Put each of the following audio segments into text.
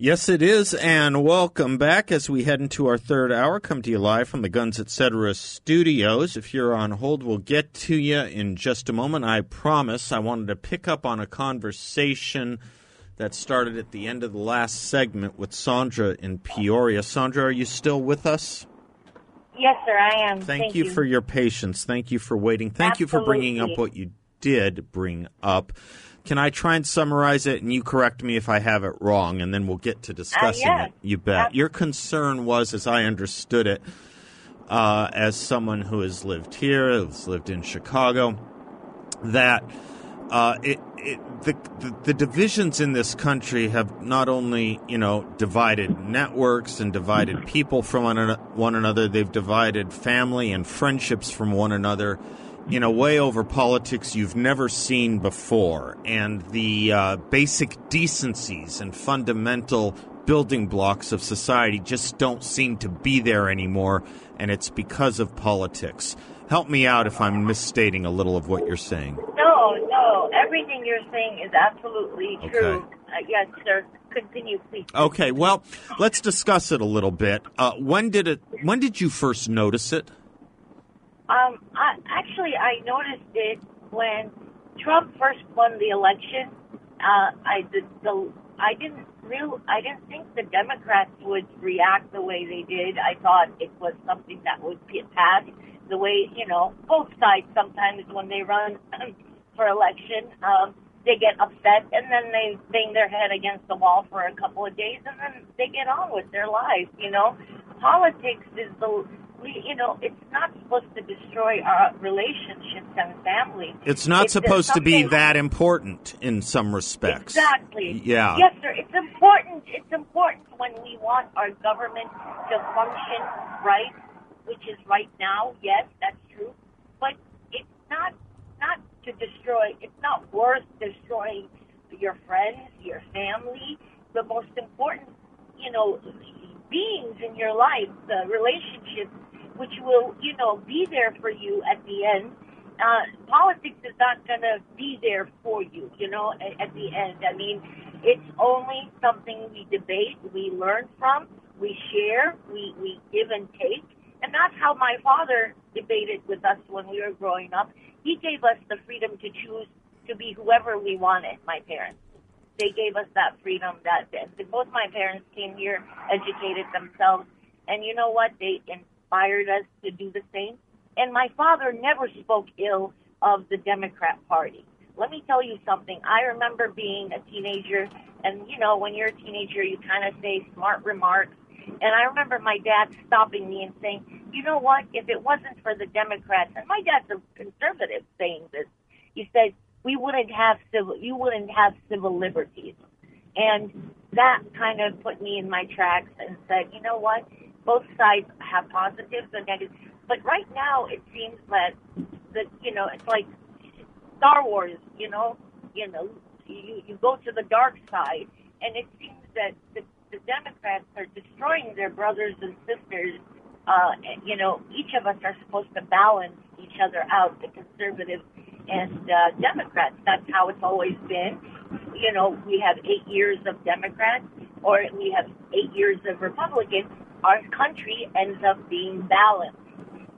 Yes, it is, and welcome back as we head into our third hour. Come to you live from the Guns Etc. studios. If you're on hold, we'll get to you in just a moment. I promise. I wanted to pick up on a conversation that started at the end of the last segment with Sandra in Peoria. Sandra, are you still with us? Yes, sir, I am. Thank, Thank you, for your patience. Thank you for waiting. Thank you for bringing up what you did bring up. Can I try and summarize it and you correct me if I have it wrong and then we'll get to discussing Uh, yeah. it? You bet. Your concern was, as I understood it, uh, as someone who has lived here, has lived in Chicago, that uh, it, it, the, the the divisions in this country have not only you know divided networks and divided people from one, one another, they've divided family and friendships from one another in a way over politics you've never seen before, and the uh, basic decencies and fundamental building blocks of society just don't seem to be there anymore, and it's because of politics. Help me out if I'm misstating a little of what you're saying. No, no, everything you're saying is absolutely Okay. true. Uh, yes, sir. Continue, please. Okay, well, let's discuss it a little bit. Uh, when did it? When did you first notice it? Um, I, actually, I noticed it when Trump first won the election. Uh, I the, the I didn't real I didn't think the Democrats would react the way they did. I thought it was something that would be passed the way you know both sides sometimes when they run for election. Um, they get upset and then they bang their head against the wall for a couple of days and then they get on with their lives. You know, politics is the we, you know, it's not supposed to destroy our relationships and family. It's not It's supposed to be that important in some respects. Exactly. Yeah. Yes, sir. It's important. It's important when we want our government to function right, which is right now. Yes, that's true. But it's not not to destroy. It's not worth destroying your friends, your family. The most important, you know, beings in your life, the relationships, which will, you know, be there for you at the end uh, politics is not going to be there for you, you know, at, at the end. I mean, it's only something we debate, we learn from, we share, we, we give and take. And that's how my father debated with us when we were growing up. He gave us the freedom to choose to be whoever we wanted, my parents. They gave us that freedom that, that both my parents came here, educated themselves, and you know what? They inspired us to do the same. And my father never spoke ill of the Democrat Party. Let me tell you something. I remember being a teenager, and you know, when you're a teenager, you kind of say smart remarks. And I remember my dad stopping me and saying, "You know what? If it wasn't for the Democrats, and my dad's a conservative saying this, he said we wouldn't have civil, you wouldn't have civil liberties." And that kind of put me in my tracks and said, "You know what? Both sides have positives and negatives." But right now, it seems that that you know it's like Star Wars. You know, you know, you you go to the dark side, and it seems that the, the Democrats are destroying their brothers and sisters. Uh, you know, each of us are supposed to balance each other out, the conservatives and uh, Democrats. That's how it's always been. You know, we have eight years of Democrats, or we have eight years of Republicans. Our country ends up being balanced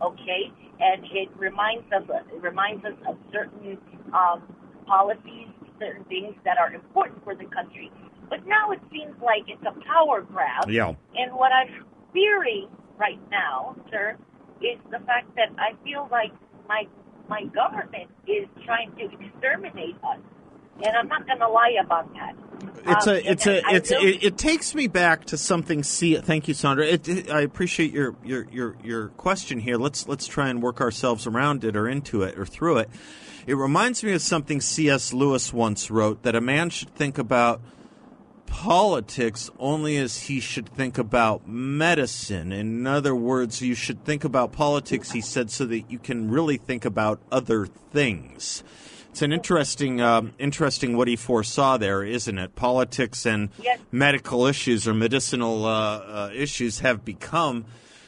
okay? And it reminds us it reminds us of certain um, policies, certain things that are important for the country. But now it seems like it's a power grab. Yeah. And what I'm fearing right now, sir, is the fact that I feel like my my government is trying to exterminate us. And I'm not going to lie about that. It's Um, a, it's and a, it's it, it takes me back to something. See, thank you, Sandra. It, it- I appreciate your, your your your question here. Let's let's try and work ourselves around it or into it or through it. It reminds me of something C.S. Lewis once wrote that a man should think about politics only as he should think about medicine. In other words, you should think about politics, he said, so that you can really think about other things. It's an interesting, um, interesting what he foresaw there, isn't it? Politics and Yes. medical issues or medicinal uh, uh, issues have become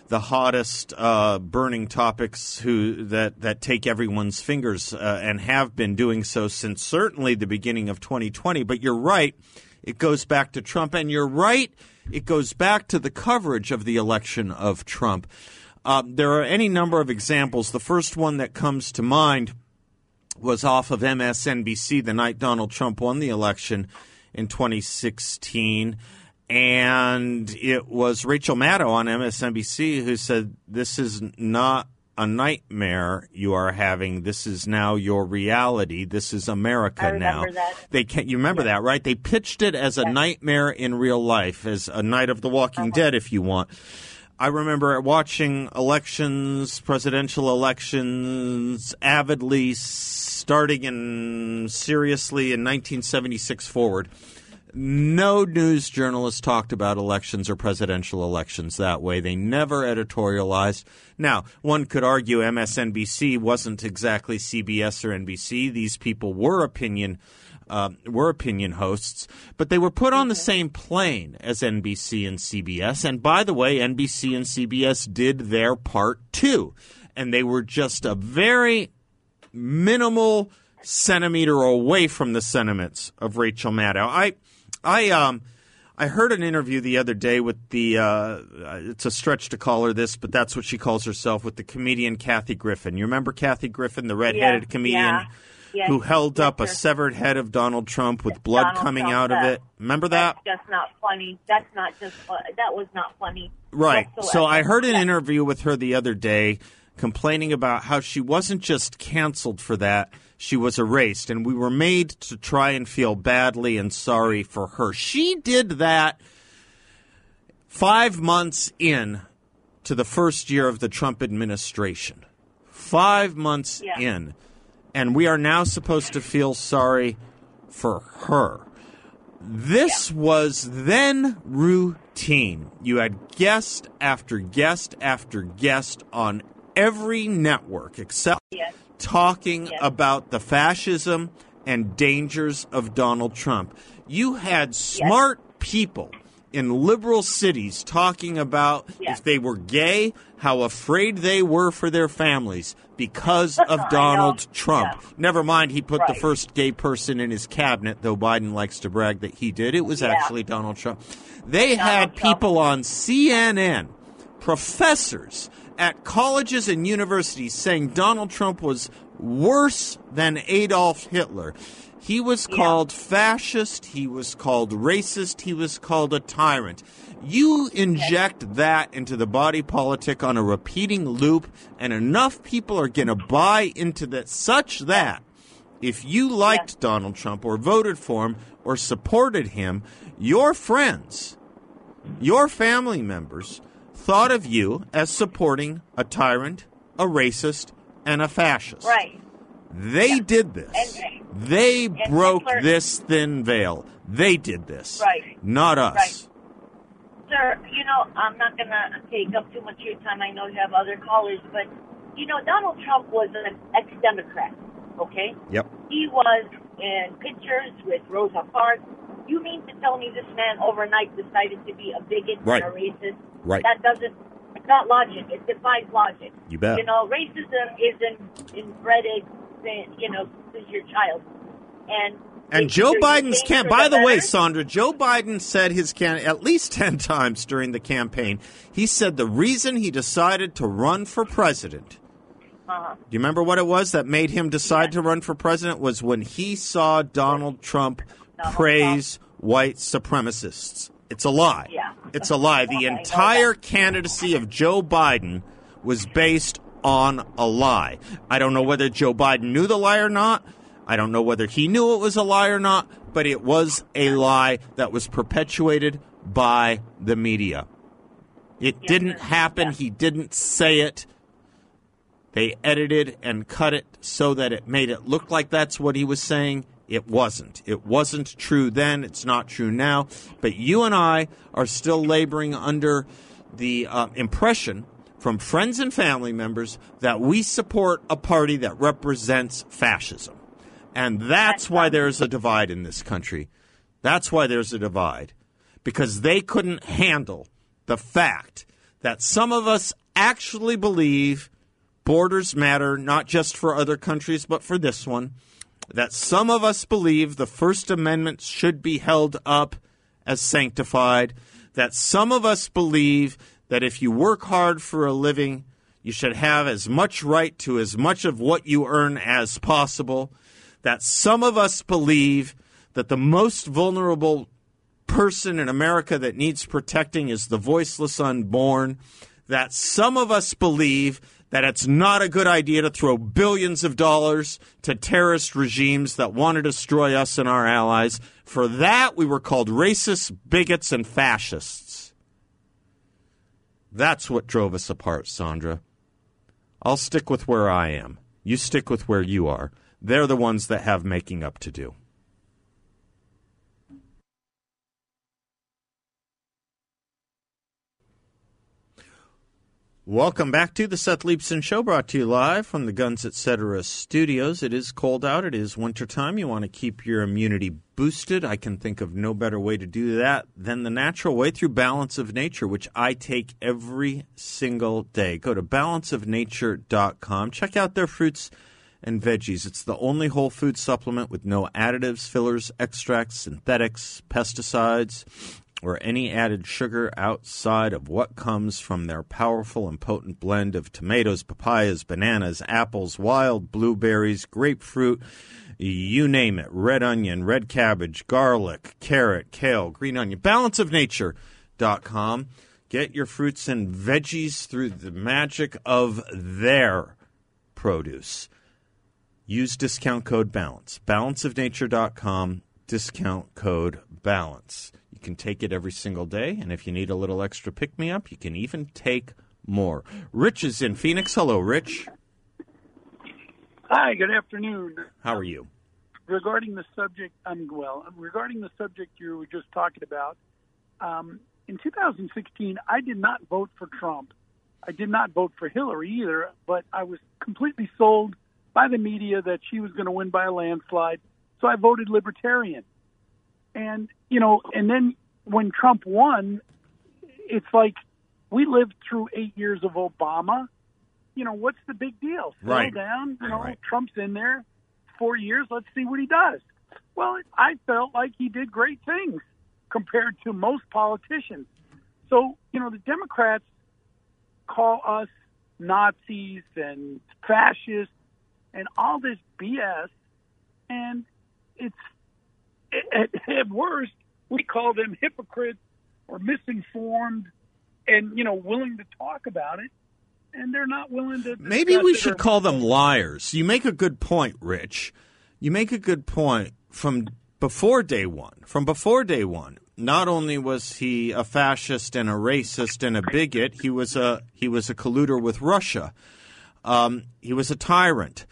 the hottest uh, burning topics who that that take everyone's fingers uh, and have been doing so since certainly the beginning of 2020. But you're right, it goes back to Trump, and you're right, it goes back to the coverage of the election of Trump. Um, there are any number of examples. The first one that comes to mind was off of MSNBC the night Donald Trump won the election in 2016. And it was Rachel Maddow on MSNBC who said, This is not a nightmare you are having. This is now your reality. This is America now. that. They can't. you remember that, right? They pitched it as a nightmare in real life, as a night of the Walking Uh-huh. Dead, if you want. I remember watching elections, presidential elections, avidly starting in seriously in 1976 forward. No news journalists talked about elections or presidential elections that way. They never editorialized. Now, one could argue MSNBC wasn't exactly CBS or NBC. These people were opinion uh, were opinion hosts, but they were put on the same plane as NBC and CBS. And by the way, NBC and CBS did their part too, and they were just a very minimal centimeter away from the sentiments of Rachel Maddow. I, I, um, I heard an interview the other day with the. Uh, it's a stretch to call her this, but that's what she calls herself with the comedian Kathy Griffin. You remember Kathy Griffin, the redheaded Yeah, comedian yeah. Yes, who held up a severed head of Donald Trump with blood Donald coming Trump, out of it. Remember that? That's just not funny. That's not just fu- that was not funny. Right. So. I heard an interview with her the other day complaining about how she wasn't just canceled for that, she was erased. And we were made to try and feel badly and sorry for her. She did that five months in to the first year of the Trump administration. Five months Yeah. in. And we are now supposed to feel sorry for her. This was then routine. You had guest after guest after guest on every network except Yes. talking Yes. about the fascism and dangers of Donald Trump. You had smart people in liberal cities talking about Yes. if they were gay, how afraid they were for their families because of Donald. Trump. Never mind, he put the first gay person in his cabinet, though Biden likes to brag that he did. It was Yeah. actually Donald Trump. They Donald had Trump. people on CNN, professors at colleges and universities saying Donald Trump was worse than Adolf Hitler. He was Yeah. called fascist, he was called racist, he was called a tyrant. You inject that into the body politic on a repeating loop, and enough people are going to buy into that such that if you liked Donald Trump or voted for him or supported him, your friends, your family members thought of you as supporting a tyrant, a racist, and a fascist. Right. They did this. And- they broke Hitler- this thin veil. They did this. Right. Not us. Right. Sir, you know, I'm not going to take up too much of your time. I know you have other callers, but, you know, Donald Trump was an ex Democrat, okay? Yep. He was in pictures with Rosa Parks. You mean to tell me this man overnight decided to be a bigot Right. and a racist? Right. That doesn't, it's not logic. It defies logic. You bet. You know, racism isn't inbred, you know, since your child. And And Joe Biden's camp. By the way, Sandra, Joe Biden said his can at least ten times during the campaign. He said the reason he decided to run for president. Uh-huh. Do you remember what it was that made him decide to run for president? Was when he saw Donald Trump Donald praise white supremacists. It's a lie. Yeah. It's a lie. The entire candidacy of Joe Biden was based on a lie. I don't know whether Joe Biden knew the lie or not. I don't know whether he knew it was a lie or not, but it was a lie that was perpetuated by the media. It Yes, didn't happen. Yeah. He didn't say it. They edited and cut it so that it made it look like that's what he was saying. It wasn't. It wasn't true then. It's not true now. But you and I are still laboring under the uh, impression from friends and family members that we support a party that represents fascism. And that's why there's a divide in this country. That's why there's a divide. Because they couldn't handle the fact that some of us actually believe borders matter, not just for other countries, but for this one. That some of us believe the First Amendment should be held up as sanctified. That some of us believe that if you work hard for a living, you should have as much right to as much of what you earn as possible. That some of us believe that the most vulnerable person in America that needs protecting is the voiceless unborn. That some of us believe that it's not a good idea to throw billions of dollars to terrorist regimes that want to destroy us and our allies. For that, we were called racists, bigots, and fascists. That's what drove us apart, Sandra. I'll stick with where I am. You stick with where you are. They're the ones that have making up to do. Welcome back to the Seth Leibsohn Show, brought to you live from the Guns Etc. studios. It is cold out. It is wintertime. You want to keep your immunity boosted. I can think of no better way to do that than the natural way through Balance of Nature, which I take every single day. Go to balanceofnature.com. Check out their fruits and veggies. It's the only whole food supplement with no additives, fillers, extracts, synthetics, pesticides or any added sugar outside of what comes from their powerful and potent blend of tomatoes, papayas, bananas, apples, wild blueberries, grapefruit, you name it red onion, red cabbage, garlic, carrot, kale, green onion. Balanceofnature.com. Get your fruits and veggies through the magic of their produce. Use discount code BALANCE. Balanceofnature.com, discount code BALANCE can take it every single day. And if you need a little extra pick me up, you can even take more. Rich is in Phoenix. Hello, Rich. Hi, good afternoon. How are you? Regarding the subject, I'm well. Regarding the subject you were just talking about, um, in 2016, I did not vote for Trump. I did not vote for Hillary either, but I was completely sold by the media that she was going to win by a landslide. So I voted Libertarian. And, you know, and then when Trump won, it's like we lived through eight years of Obama. You know, what's the big deal? Settle right. down. You know, right. Trump's in there four years. Let's see what he does. Well, I felt like he did great things compared to most politicians. So, you know, the Democrats call us Nazis and fascists and all this BS. And it's at, at worst, we call them hypocrites or misinformed and, you know, willing to talk about it. And they're not willing to. Maybe we should call them liars. You make a good point, Rich. You make a good point from before day one. From before day one, not only was he a fascist and a racist and a bigot, he was a he was a colluder with Russia. Um, he was a tyrant.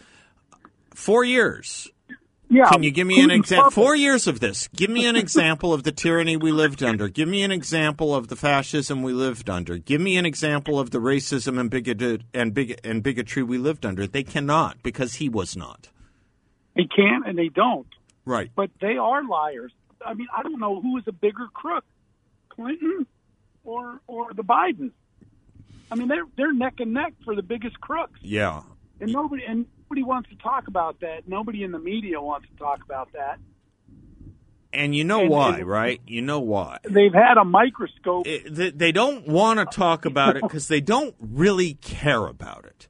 Four years Yeah, Can you give me an example? Four years of this. Give me an example of the tyranny we lived under. Give me an example of the fascism we lived under. Give me an example of the racism and bigoted and big and bigotry we lived under. They cannot because he was not. They can't and they don't. Right. But they are liars. I mean, I don't know who is a bigger crook, Clinton or or the Bidens. I mean, they're they're neck and neck for the biggest crooks, Yeah. and nobody and nobody wants to talk about that. Nobody in the media wants to talk about that. And you know And- why, and- right? You know why. They've had a microscope. it, they, they don't want to talk about it because they don't really care about it.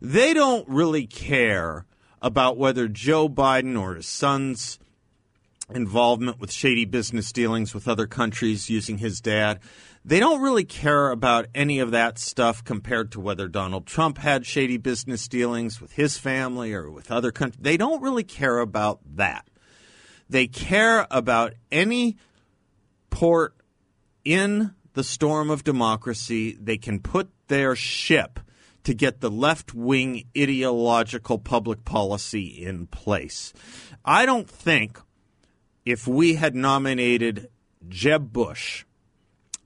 They don't really care about whether Joe Biden or his son's involvement with shady business dealings with other countries using his dad. They don't really care about any of that stuff compared to whether Donald Trump had shady business dealings with his family or with other countries. They don't really care about that. They care about any port in the storm of democracy they can put their ship to get the left wing ideological public policy in place. I don't think if we had nominated Jeb Bush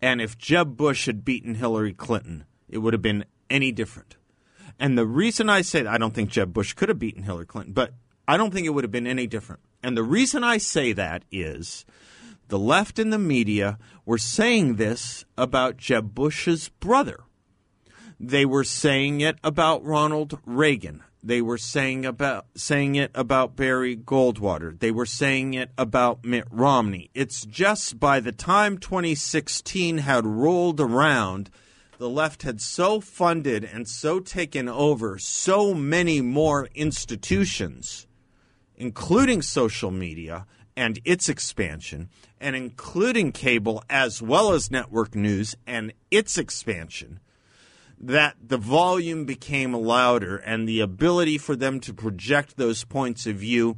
and if Jeb Bush had beaten Hillary Clinton, it would have been any different. And the reason I say that, I don't think Jeb Bush could have beaten Hillary Clinton, but I don't think it would have been any different. And the reason I say that is the left and the media were saying this about Jeb Bush's brother. They were saying it about Ronald Reagan. They were saying about saying it about Barry Goldwater. They were saying it about Mitt Romney. It's just by the time 2016 had rolled around, the left had so funded and so taken over so many more institutions, including social media and its expansion, and including cable as well as network news and its expansion that the volume became louder and the ability for them to project those points of view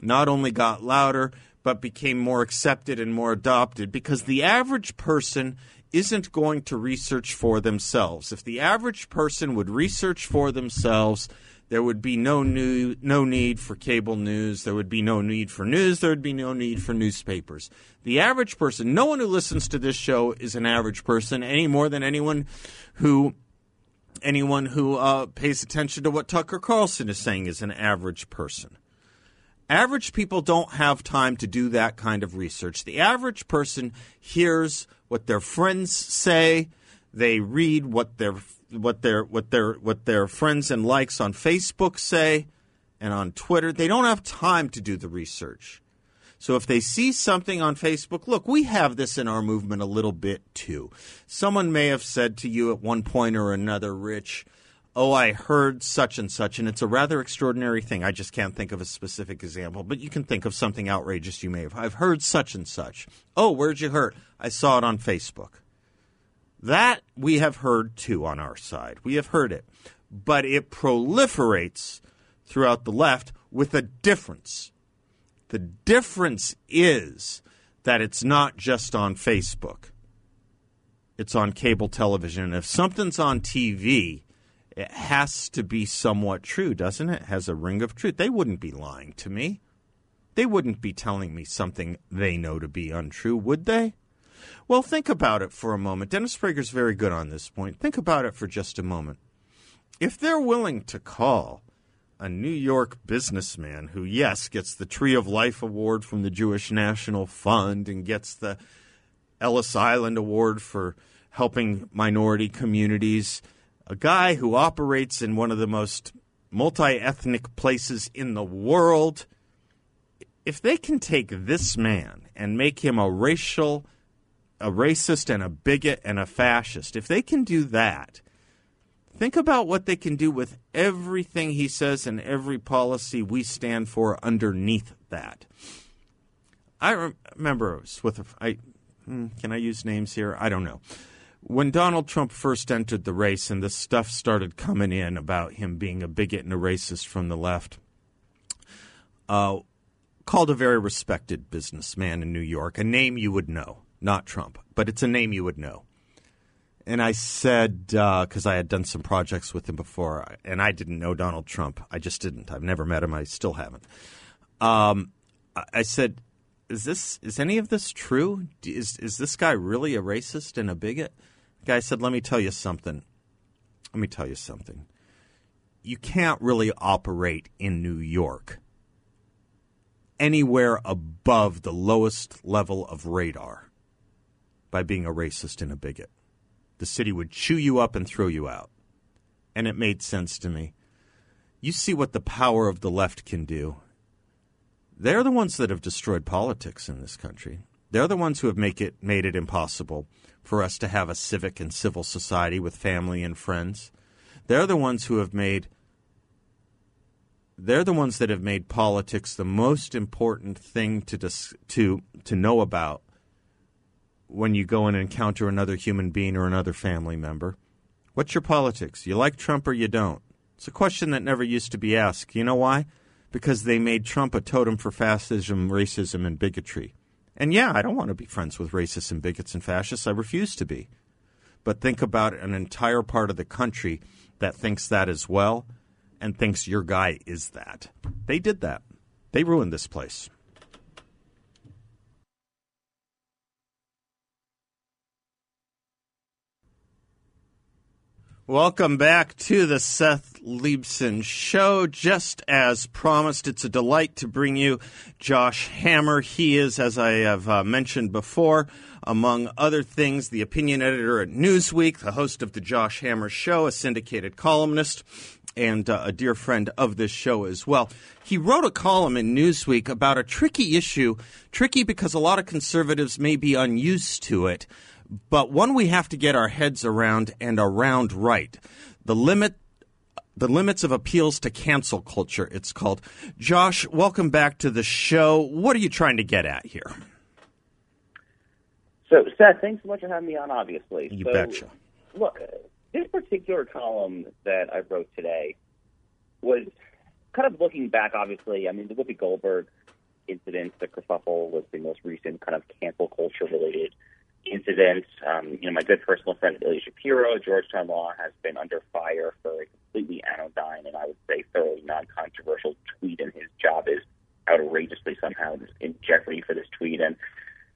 not only got louder but became more accepted and more adopted because the average person isn't going to research for themselves. If the average person would research for themselves, there would be no new, no need for cable news. There would be no need for news. There would be no need for newspapers. The average person, no one who listens to this show is an average person any more than anyone who anyone who uh, pays attention to what Tucker Carlson is saying is an average person. Average people don't have time to do that kind of research. The average person hears what their friends say, they read what their what their what their what their friends and likes on Facebook say and on Twitter. They don't have time to do the research. So if they see something on Facebook, look, we have this in our movement a little bit too. Someone may have said to you at one point or another, Rich, oh, I heard such and such, and it's a rather extraordinary thing. I just can't think of a specific example, but you can think of something outrageous you may have. I've heard such and such. Oh, where'd you hear? I saw it on Facebook. That we have heard too on our side. We have heard it. But it proliferates throughout the left with a difference. The difference is that it's not just on Facebook. It's on cable television. And if something's on TV, it has to be somewhat true, doesn't it? it? Has a ring of truth. They wouldn't be lying to me. They wouldn't be telling me something they know to be untrue, would they? Well, think about it for a moment. Dennis Prager's very good on this point. Think about it for just a moment. If they're willing to call a New York businessman who, yes, gets the Tree of Life Award from the Jewish National Fund and gets the Ellis Island Award for helping minority communities, a guy who operates in one of the most multi ethnic places in the world. If they can take this man and make him a racial, a racist and a bigot and a fascist, if they can do that, Think about what they can do with everything he says and every policy we stand for underneath that. I remember with I hmm, can I use names here? I don't know. When Donald Trump first entered the race and the stuff started coming in about him being a bigot and a racist from the left, uh, called a very respected businessman in New York, a name you would know, not Trump, but it's a name you would know and I said because uh, I had done some projects with him before, and I didn't know Donald Trump. I just didn't. I've never met him. I still haven't. Um, I said, "Is this is any of this true? Is is this guy really a racist and a bigot?" The guy said, "Let me tell you something. Let me tell you something. You can't really operate in New York." Anywhere above the lowest level of radar by being a racist and a bigot the city would chew you up and throw you out. And it made sense to me. You see what the power of the left can do. They're the ones that have destroyed politics in this country. They're the ones who have make it, made it impossible for us to have a civic and civil society with family and friends. They're the ones who have made they're the ones that have made politics the most important thing to dis, to to know about when you go and encounter another human being or another family member. What's your politics? You like Trump or you don't? It's a question that never used to be asked. You know why? Because they made Trump a totem for fascism, racism, and bigotry. And yeah, I don't want to be friends with racists and bigots and fascists. I refuse to be. but think about an entire part of the country that thinks that as well and thinks your guy is that. They did that. They ruined this place. Welcome back to the Seth Leibsohn Show. Just as promised, it's a delight to bring you Josh Hammer. He is, as I have uh, mentioned before, among other things, the opinion editor at Newsweek, the host of the Josh Hammer Show, a syndicated columnist, and uh, a dear friend of this show as well. He wrote a column in Newsweek about a tricky issue, tricky because a lot of conservatives may be unused to it but one we have to get our heads around and around right. The limit the limits of appeals to cancel culture it's called. Josh, welcome back to the show. What are you trying to get at here? So, Seth, thanks so much for having me on, obviously. You so, betcha. Look, this particular column that I wrote today was kind of looking back, obviously. I mean, the Whoopi Goldberg incident, the kerfuffle, was the most recent kind of cancel culture related incidents. Um, you know, my good personal friend Ilya Shapiro, Georgetown Law, has been under fire for a completely anodyne and I would say thoroughly non-controversial tweet, and his job is outrageously somehow in jeopardy for this tweet. And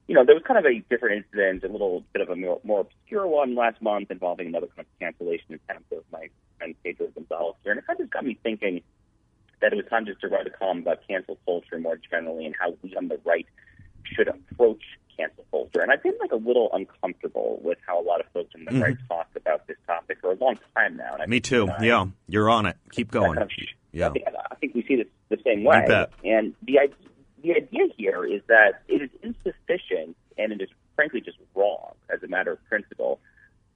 you know, there was kind of a different incident, a little bit of a more, more obscure one last month involving another kind of cancellation attempt of my friend Pedro Gonzalez here, and it kind of just got me thinking that it was time just to write a column about cancel culture more generally and how we on the right should approach culture. And I've been like a little uncomfortable with how a lot of folks in the mm-hmm. right talk about this topic for a long time now. And I Me too. yeah, you're on it. Keep going. Kind of, yeah, I think, I think, we see this the same way. And the the idea here is that it is insufficient and it is frankly just wrong as a matter of principle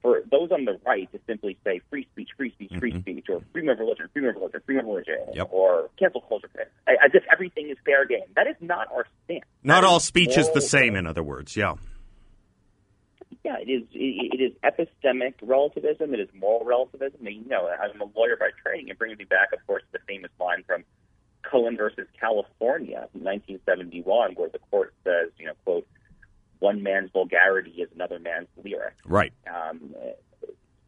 for those on the right to simply say free speech, free speech, free mm-hmm. speech, or freedom of religion, freedom of religion, freedom of religion, yep. or cancel culture, as if everything is fair game. That is not our stance. Not all speech is the same, in other words. Yeah. Yeah, it is. It, it is epistemic relativism. It is moral relativism. I mean, you know, I'm a lawyer by training. It brings me back, of course, to the famous line from Cohen versus California, 1971, where the court says, you know, quote one man's vulgarity is another man's lyric. Right. Um,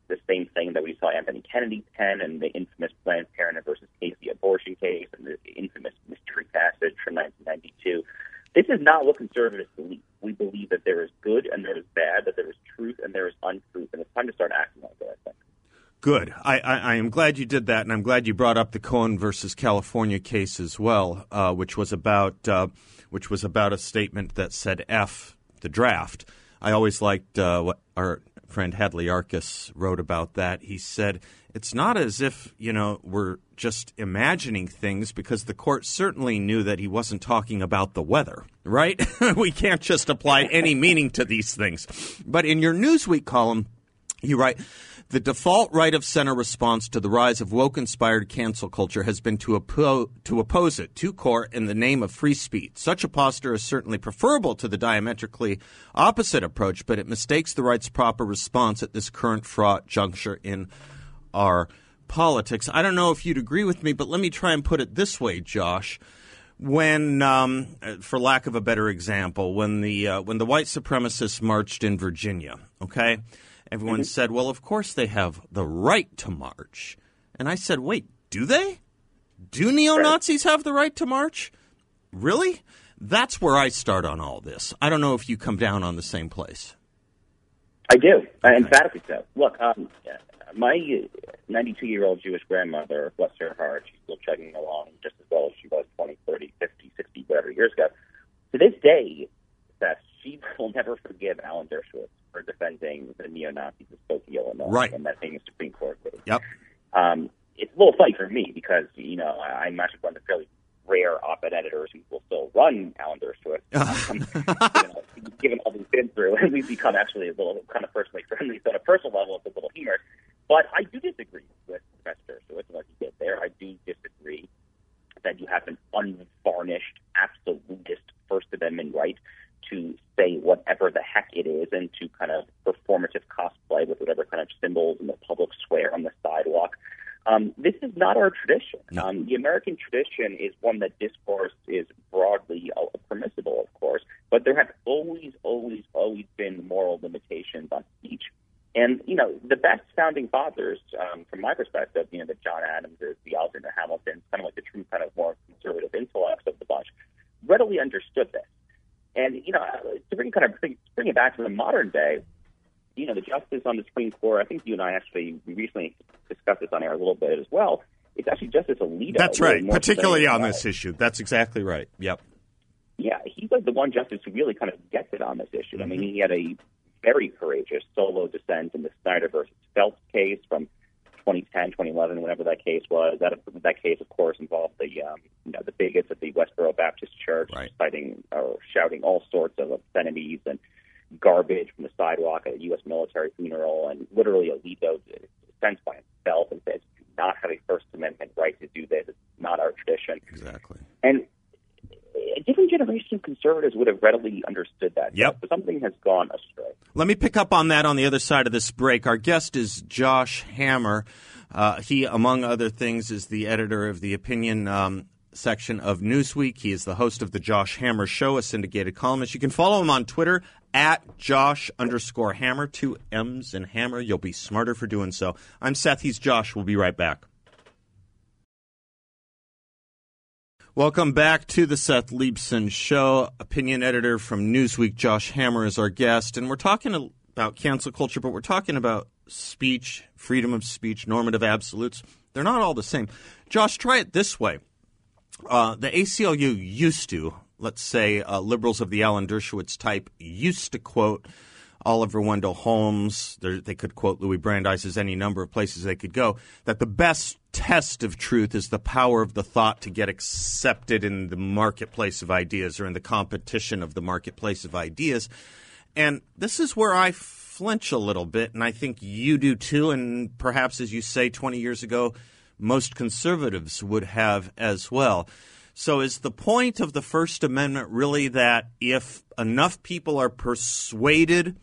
the same thing that we saw Anthony Kennedy pen and the infamous Planned Parenthood versus Casey abortion case and the infamous mystery passage from 1992. This is not what conservatives believe. We believe that there is good and there is bad, that there is truth and there is untruth, and it's time to start acting like that. I think. Good. I, I, I, am glad you did that, and I'm glad you brought up the Cohen versus California case as well, uh, which was about uh, which was about a statement that said "f" the draft. I always liked uh, what our friend Hadley Arkes wrote about that. He said it's not as if you know we're just imagining things because the court certainly knew that he wasn't talking about the weather, right? we can't just apply any meaning to these things. But in your Newsweek column, you write the default right of center response to the rise of woke inspired cancel culture has been to, oppo- to oppose it to court in the name of free speech. Such a posture is certainly preferable to the diametrically opposite approach, but it mistakes the right's proper response at this current fraught juncture in our politics. I don't know if you'd agree with me, but let me try and put it this way, Josh when, um, for lack of a better example, when the uh, when the white supremacists marched in Virginia, okay, Everyone mm-hmm. said, well, of course they have the right to march. And I said, wait, do they? Do neo Nazis have the right to march? Really? That's where I start on all this. I don't know if you come down on the same place. I do, okay. emphatically so. Look, um, my 92 year old Jewish grandmother, bless her heart, she's still chugging along just as well as she was 20, 30, 50, 60, whatever years ago. To this day, Seth, she will never forgive Alan Dershowitz for defending the neo Nazis of Skokie, Illinois, right. in that famous Supreme Court case. Yep. Um, it's a little funny for me because you know I'm actually one of the fairly rare op-ed editors who will still run Alan Dershowitz, um, given, given all we've been through, and we've become actually a little kind of personally friendly. So on a personal level, it's a little humorous. But I do disagree with Professor Dershowitz. What he did there, I do disagree that you have an unvarnished, absolutist First Amendment right to say whatever the heck it is and to kind of performative cosplay with whatever kind of symbols in the public square on the sidewalk. Um, this is not our tradition. Um, the American tradition is one that discourse is broadly uh, permissible, of course, but there have always, always, always been moral limitations on speech. And you know, the best founding fathers, um, from my perspective, you know, the John Adams, is, the Alexander Hamilton, kind of like the true kind of more conservative intellects of the bunch, readily understood this. And you know, to bring kind of bring, bring it back to the modern day, you know, the justice on the Supreme Court. I think you and I actually recently discussed this on air a little bit as well. It's actually Justice Alito. That's right, particularly on this issue. That's exactly right. Yep. Yeah, he was the one justice who really kind of gets it on this issue. Mm-hmm. I mean, he had a very courageous solo dissent in the Snyder versus Phelps case from 2010, 2011, whenever that case was. That that case, of course, involved the um, you know the bigots at the Westboro Baptist Church right. citing or shouting all sorts of obscenities and garbage from the sidewalk at a U.S. military funeral, and literally Alito dissents by himself and says, "Do not have a First Amendment right to do this. It's not our tradition." Exactly. And a different generation of conservatives would have readily understood that. Yep. But something has gone astray. Let me pick up on that on the other side of this break. Our guest is Josh Hammer. Uh, he, among other things, is the editor of the opinion um, section of Newsweek. He is the host of the Josh Hammer Show, a syndicated columnist. You can follow him on Twitter at Josh underscore Hammer, two M's and Hammer. You'll be smarter for doing so. I'm Seth. He's Josh. We'll be right back. Welcome back to the Seth Leibsohn Show. Opinion editor from Newsweek, Josh Hammer, is our guest. And we're talking about cancel culture, but we're talking about speech, freedom of speech, normative absolutes. They're not all the same. Josh, try it this way. Uh, the ACLU used to, let's say, uh, liberals of the Alan Dershowitz type used to quote Oliver Wendell Holmes. they could quote Louis Brandeis as any number of places they could go. That the best test of truth is the power of the thought to get accepted in the marketplace of ideas or in the competition of the marketplace of ideas. And this is where I flinch a little bit, and I think you do too. And perhaps, as you say, 20 years ago, most conservatives would have as well. So, is the point of the First Amendment really that if enough people are persuaded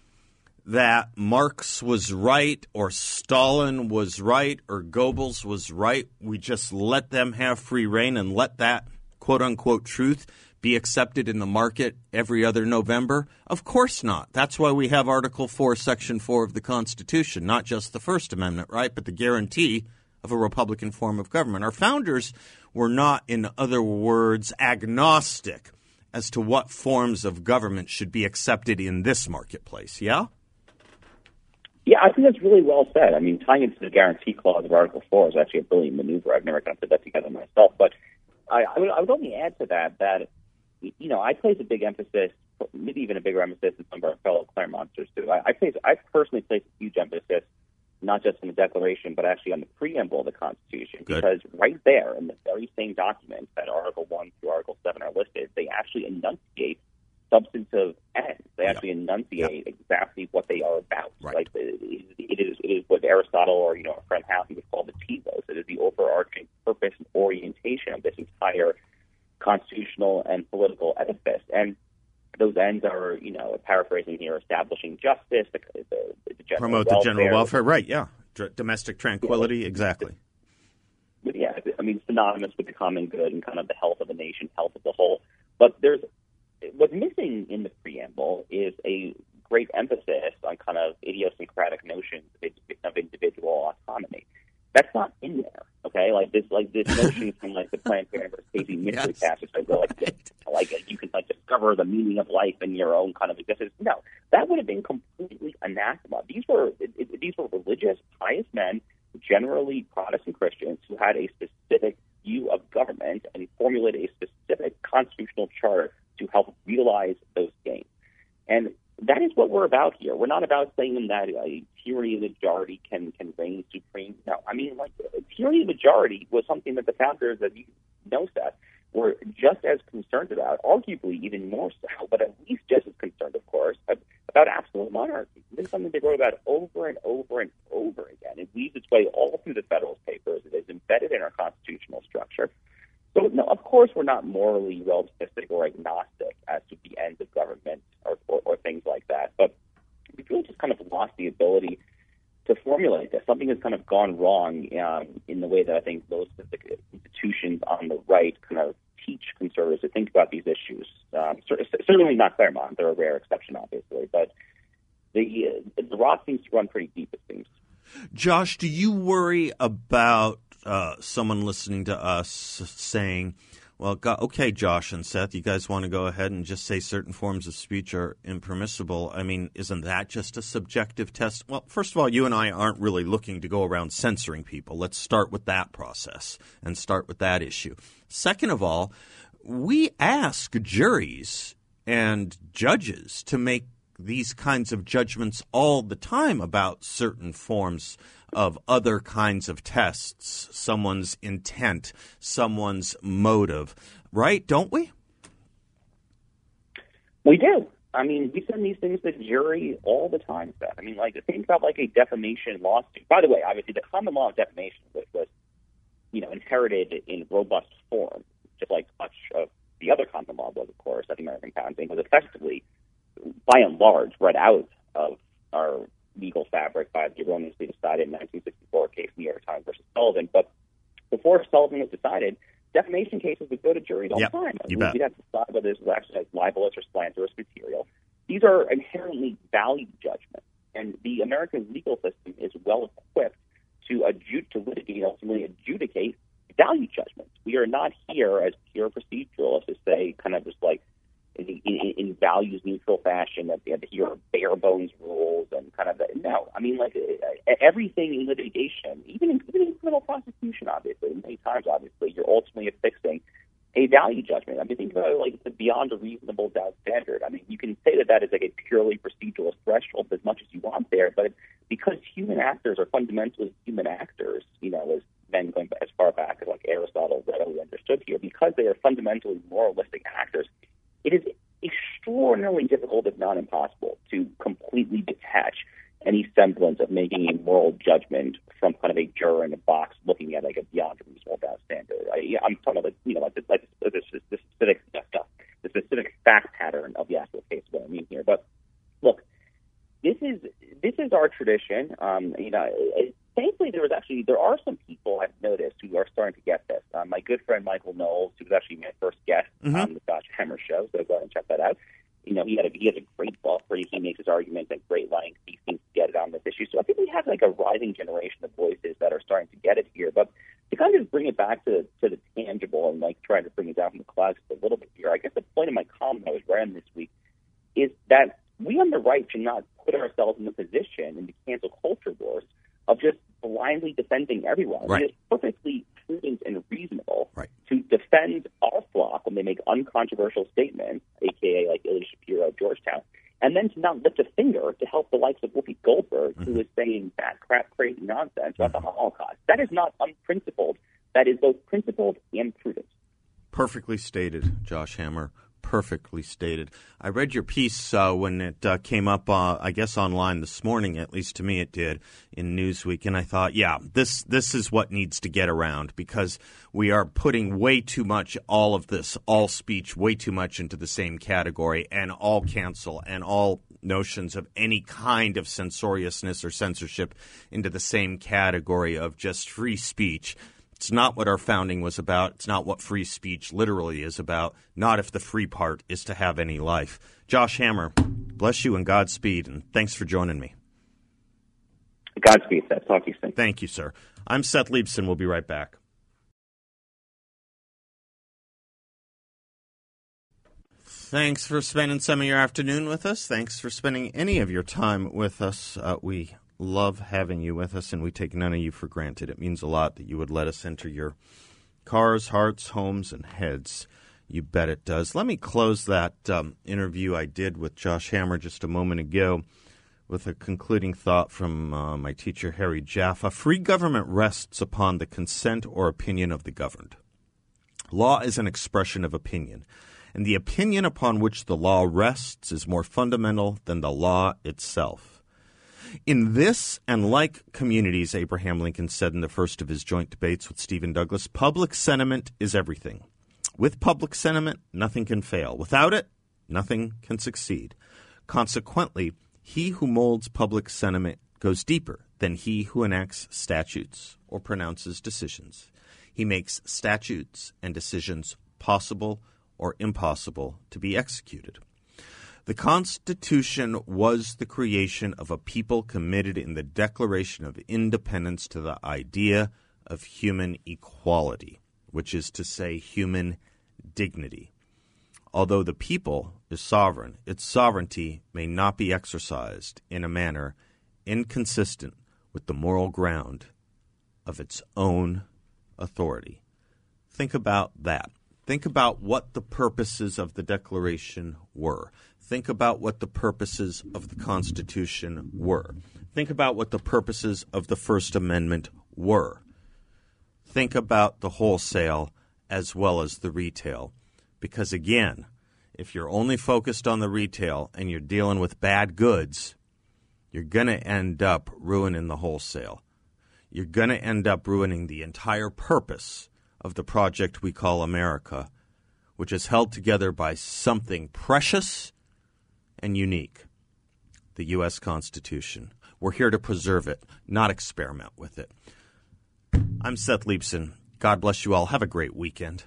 that Marx was right or Stalin was right or Goebbels was right. We just let them have free rein and let that quote unquote truth be accepted in the market every other November? Of course not. That's why we have Article 4, Section 4 of the Constitution, not just the First Amendment, right, but the guarantee of a Republican form of government. Our founders were not, in other words, agnostic as to what forms of government should be accepted in this marketplace, yeah? Yeah, I think that's really well said. I mean, tying into the guarantee clause of Article 4 is actually a brilliant maneuver. I've never kind of put that together myself. But I, I, would, I would only add to that that, you know, I place a big emphasis, maybe even a bigger emphasis than some of our fellow Claremonters do. I, I, place, I personally place a huge emphasis not just in the Declaration, but actually on the preamble of the Constitution. Good. Because right there in the very same document that Article 1 through Article 7 are listed, they actually enunciate substantive ends. They actually yeah. enunciate yeah. exactly what they are about. Right. Like it is, it is what Aristotle or you know a friend House would call the telos. It is the overarching purpose and orientation of this entire constitutional and political edifice. And those ends are, you know, paraphrasing here, establishing justice, the, the, the promote welfare. the general welfare. Right? Yeah, domestic tranquility. Yeah. Exactly. But yeah, I mean, synonymous with the common good and kind of the health of the nation, health of the whole. But there's missing in the preamble is a great emphasis on kind of idiosyncratic notions of individual autonomy. That's not in there. Okay, like this, like this notion from like the Planned Parenthood Casey mystery yes. passage, like, right. like you can like discover the meaning of life in your own kind of existence. No, that would have been completely anathema. These were it, it, these were religious, pious men, generally Protestant Christians, who had a specific view of government and formulated a specific constitutional charter to help realize those gains. And that is what we're about here. We're not about saying that a tyranny of majority can can reign supreme. No, I mean like a tyranny of majority was something that the founders, as you know, Seth, were just as concerned about, arguably even more so, but at least just as concerned, of course, about absolute monarchy. This is something they wrote about over and over and over again. It weaves its way all through the Federalist Papers. It is embedded in our constitutional structure. So, no, of course, we're not morally relativistic or agnostic as to the ends of government or, or, or things like that. But we've really just kind of lost the ability to formulate this. Something has kind of gone wrong um, in the way that I think most of the institutions on the right kind of teach conservatives to think about these issues. Um, certainly not Claremont; they're a rare exception, obviously, but the the rot seems to run pretty deep. It seems. Josh, do you worry about uh, someone listening to us saying? Well, okay, Josh and Seth, you guys want to go ahead and just say certain forms of speech are impermissible. I mean, isn't that just a subjective test? Well, first of all, you and I aren't really looking to go around censoring people. Let's start with that process and start with that issue. Second of all, we ask juries and judges to make these kinds of judgments all the time about certain forms of other kinds of tests, someone's intent, someone's motive, right? Don't we? We do. I mean, we send these things to the jury all the time, Seth. I mean, like, think about like a defamation lawsuit. By the way, obviously, the common law of defamation was, was you know, inherited in robust form, just like much of the other common law was, of course, that the American Founding was effectively, by and large, read out of our legal fabric by the erroneously decided 1964 case New York Times versus Sullivan. But before Sullivan was decided, defamation cases would go to juries all yep, the time. You We'd have to decide whether this was actually libelous or slanderous material. These are inherently value judgments, and the American legal system is well equipped to adjudicate, to litigate, ultimately adjudicate value judgments. We are not here as pure proceduralists to say, kind of just like in, in, in values neutral fashion that they have to hear bare bones rules and kind of the, no. I mean, like uh, everything in litigation, even in, even in criminal prosecution, obviously, many times, obviously, you're ultimately affixing a value judgment. I mean, think about it like the beyond a reasonable doubt standard. I mean, you can say that that is like a purely procedural threshold as much as you want there, but because human actors are fundamentally human actors, you know, as men going as far back as like Aristotle readily understood here, because they are fundamentally moralistic actors, if not impossible, to completely detach any semblance of making a moral judgment from kind of a juror in a box looking at like a beyond reasonable doubt standard. I, I'm talking about you know like the, like the, the, the specific stuff, the specific fact pattern of the actual case. What I mean here, but look, this is this is our tradition. Um, you know, thankfully there was actually there are some people I've noticed who are starting to get this. Um, my good friend Michael Knowles, who was actually my first guest mm-hmm. on the Josh Hammer show, so go ahead and check that out. You know, he had a he has a great book where he makes his arguments at great length. He seems to get it on this issue. So I think we have like a rising generation of voices that are starting to get it here. But to kind of just bring it back to to the tangible and like trying to bring it down from the clouds a little bit here, I guess the point of my column I was writing this week is that we on the right should not put ourselves in the position in the cancel culture wars of just blindly defending everyone. Right. It's perfectly prudent and reasonable right. to defend our flock when they make uncontroversial statements, aka like Ilya Shapiro at Georgetown, and then to not lift a finger to help the likes of Whoopi Goldberg, mm-hmm. who is saying that crap, crazy nonsense about mm-hmm. the Holocaust. That is not unprincipled. That is both principled and prudent. Perfectly stated, Josh Hammer perfectly stated. I read your piece uh, when it uh, came up, uh, I guess, online this morning. At least to me, it did in Newsweek, and I thought, yeah, this this is what needs to get around because we are putting way too much all of this, all speech, way too much into the same category, and all cancel and all notions of any kind of censoriousness or censorship into the same category of just free speech. It's not what our founding was about. It's not what free speech literally is about. Not if the free part is to have any life. Josh Hammer, bless you and Godspeed, and thanks for joining me. Godspeed, Seth. Talk to you soon. Thank you, sir. I'm Seth Leibsohn. We'll be right back. Thanks for spending some of your afternoon with us. Thanks for spending any of your time with us. Uh, we love having you with us, and we take none of you for granted. It means a lot that you would let us enter your cars, hearts, homes, and heads. You bet it does. Let me close that um, interview I did with Josh Hammer just a moment ago with a concluding thought from uh, my teacher, Harry Jaffa. Free government rests upon the consent or opinion of the governed. Law is an expression of opinion, and the opinion upon which the law rests is more fundamental than the law itself. In this and like communities, Abraham Lincoln said in the first of his joint debates with Stephen Douglas, public sentiment is everything. With public sentiment, nothing can fail. Without it, nothing can succeed. Consequently, he who molds public sentiment goes deeper than he who enacts statutes or pronounces decisions. He makes statutes and decisions possible or impossible to be executed. The Constitution was the creation of a people committed in the Declaration of Independence to the idea of human equality, which is to say, human dignity. Although the people is sovereign, its sovereignty may not be exercised in a manner inconsistent with the moral ground of its own authority. Think about that. Think about what the purposes of the Declaration were. Think about what the purposes of the Constitution were. Think about what the purposes of the First Amendment were. Think about the wholesale as well as the retail. Because again, if you're only focused on the retail and you're dealing with bad goods, you're going to end up ruining the wholesale. You're going to end up ruining the entire purpose of the project we call America, which is held together by something precious and unique the U.S. Constitution. We're here to preserve it, not experiment with it. I'm Seth Leibsohn. God bless you all. Have a great weekend.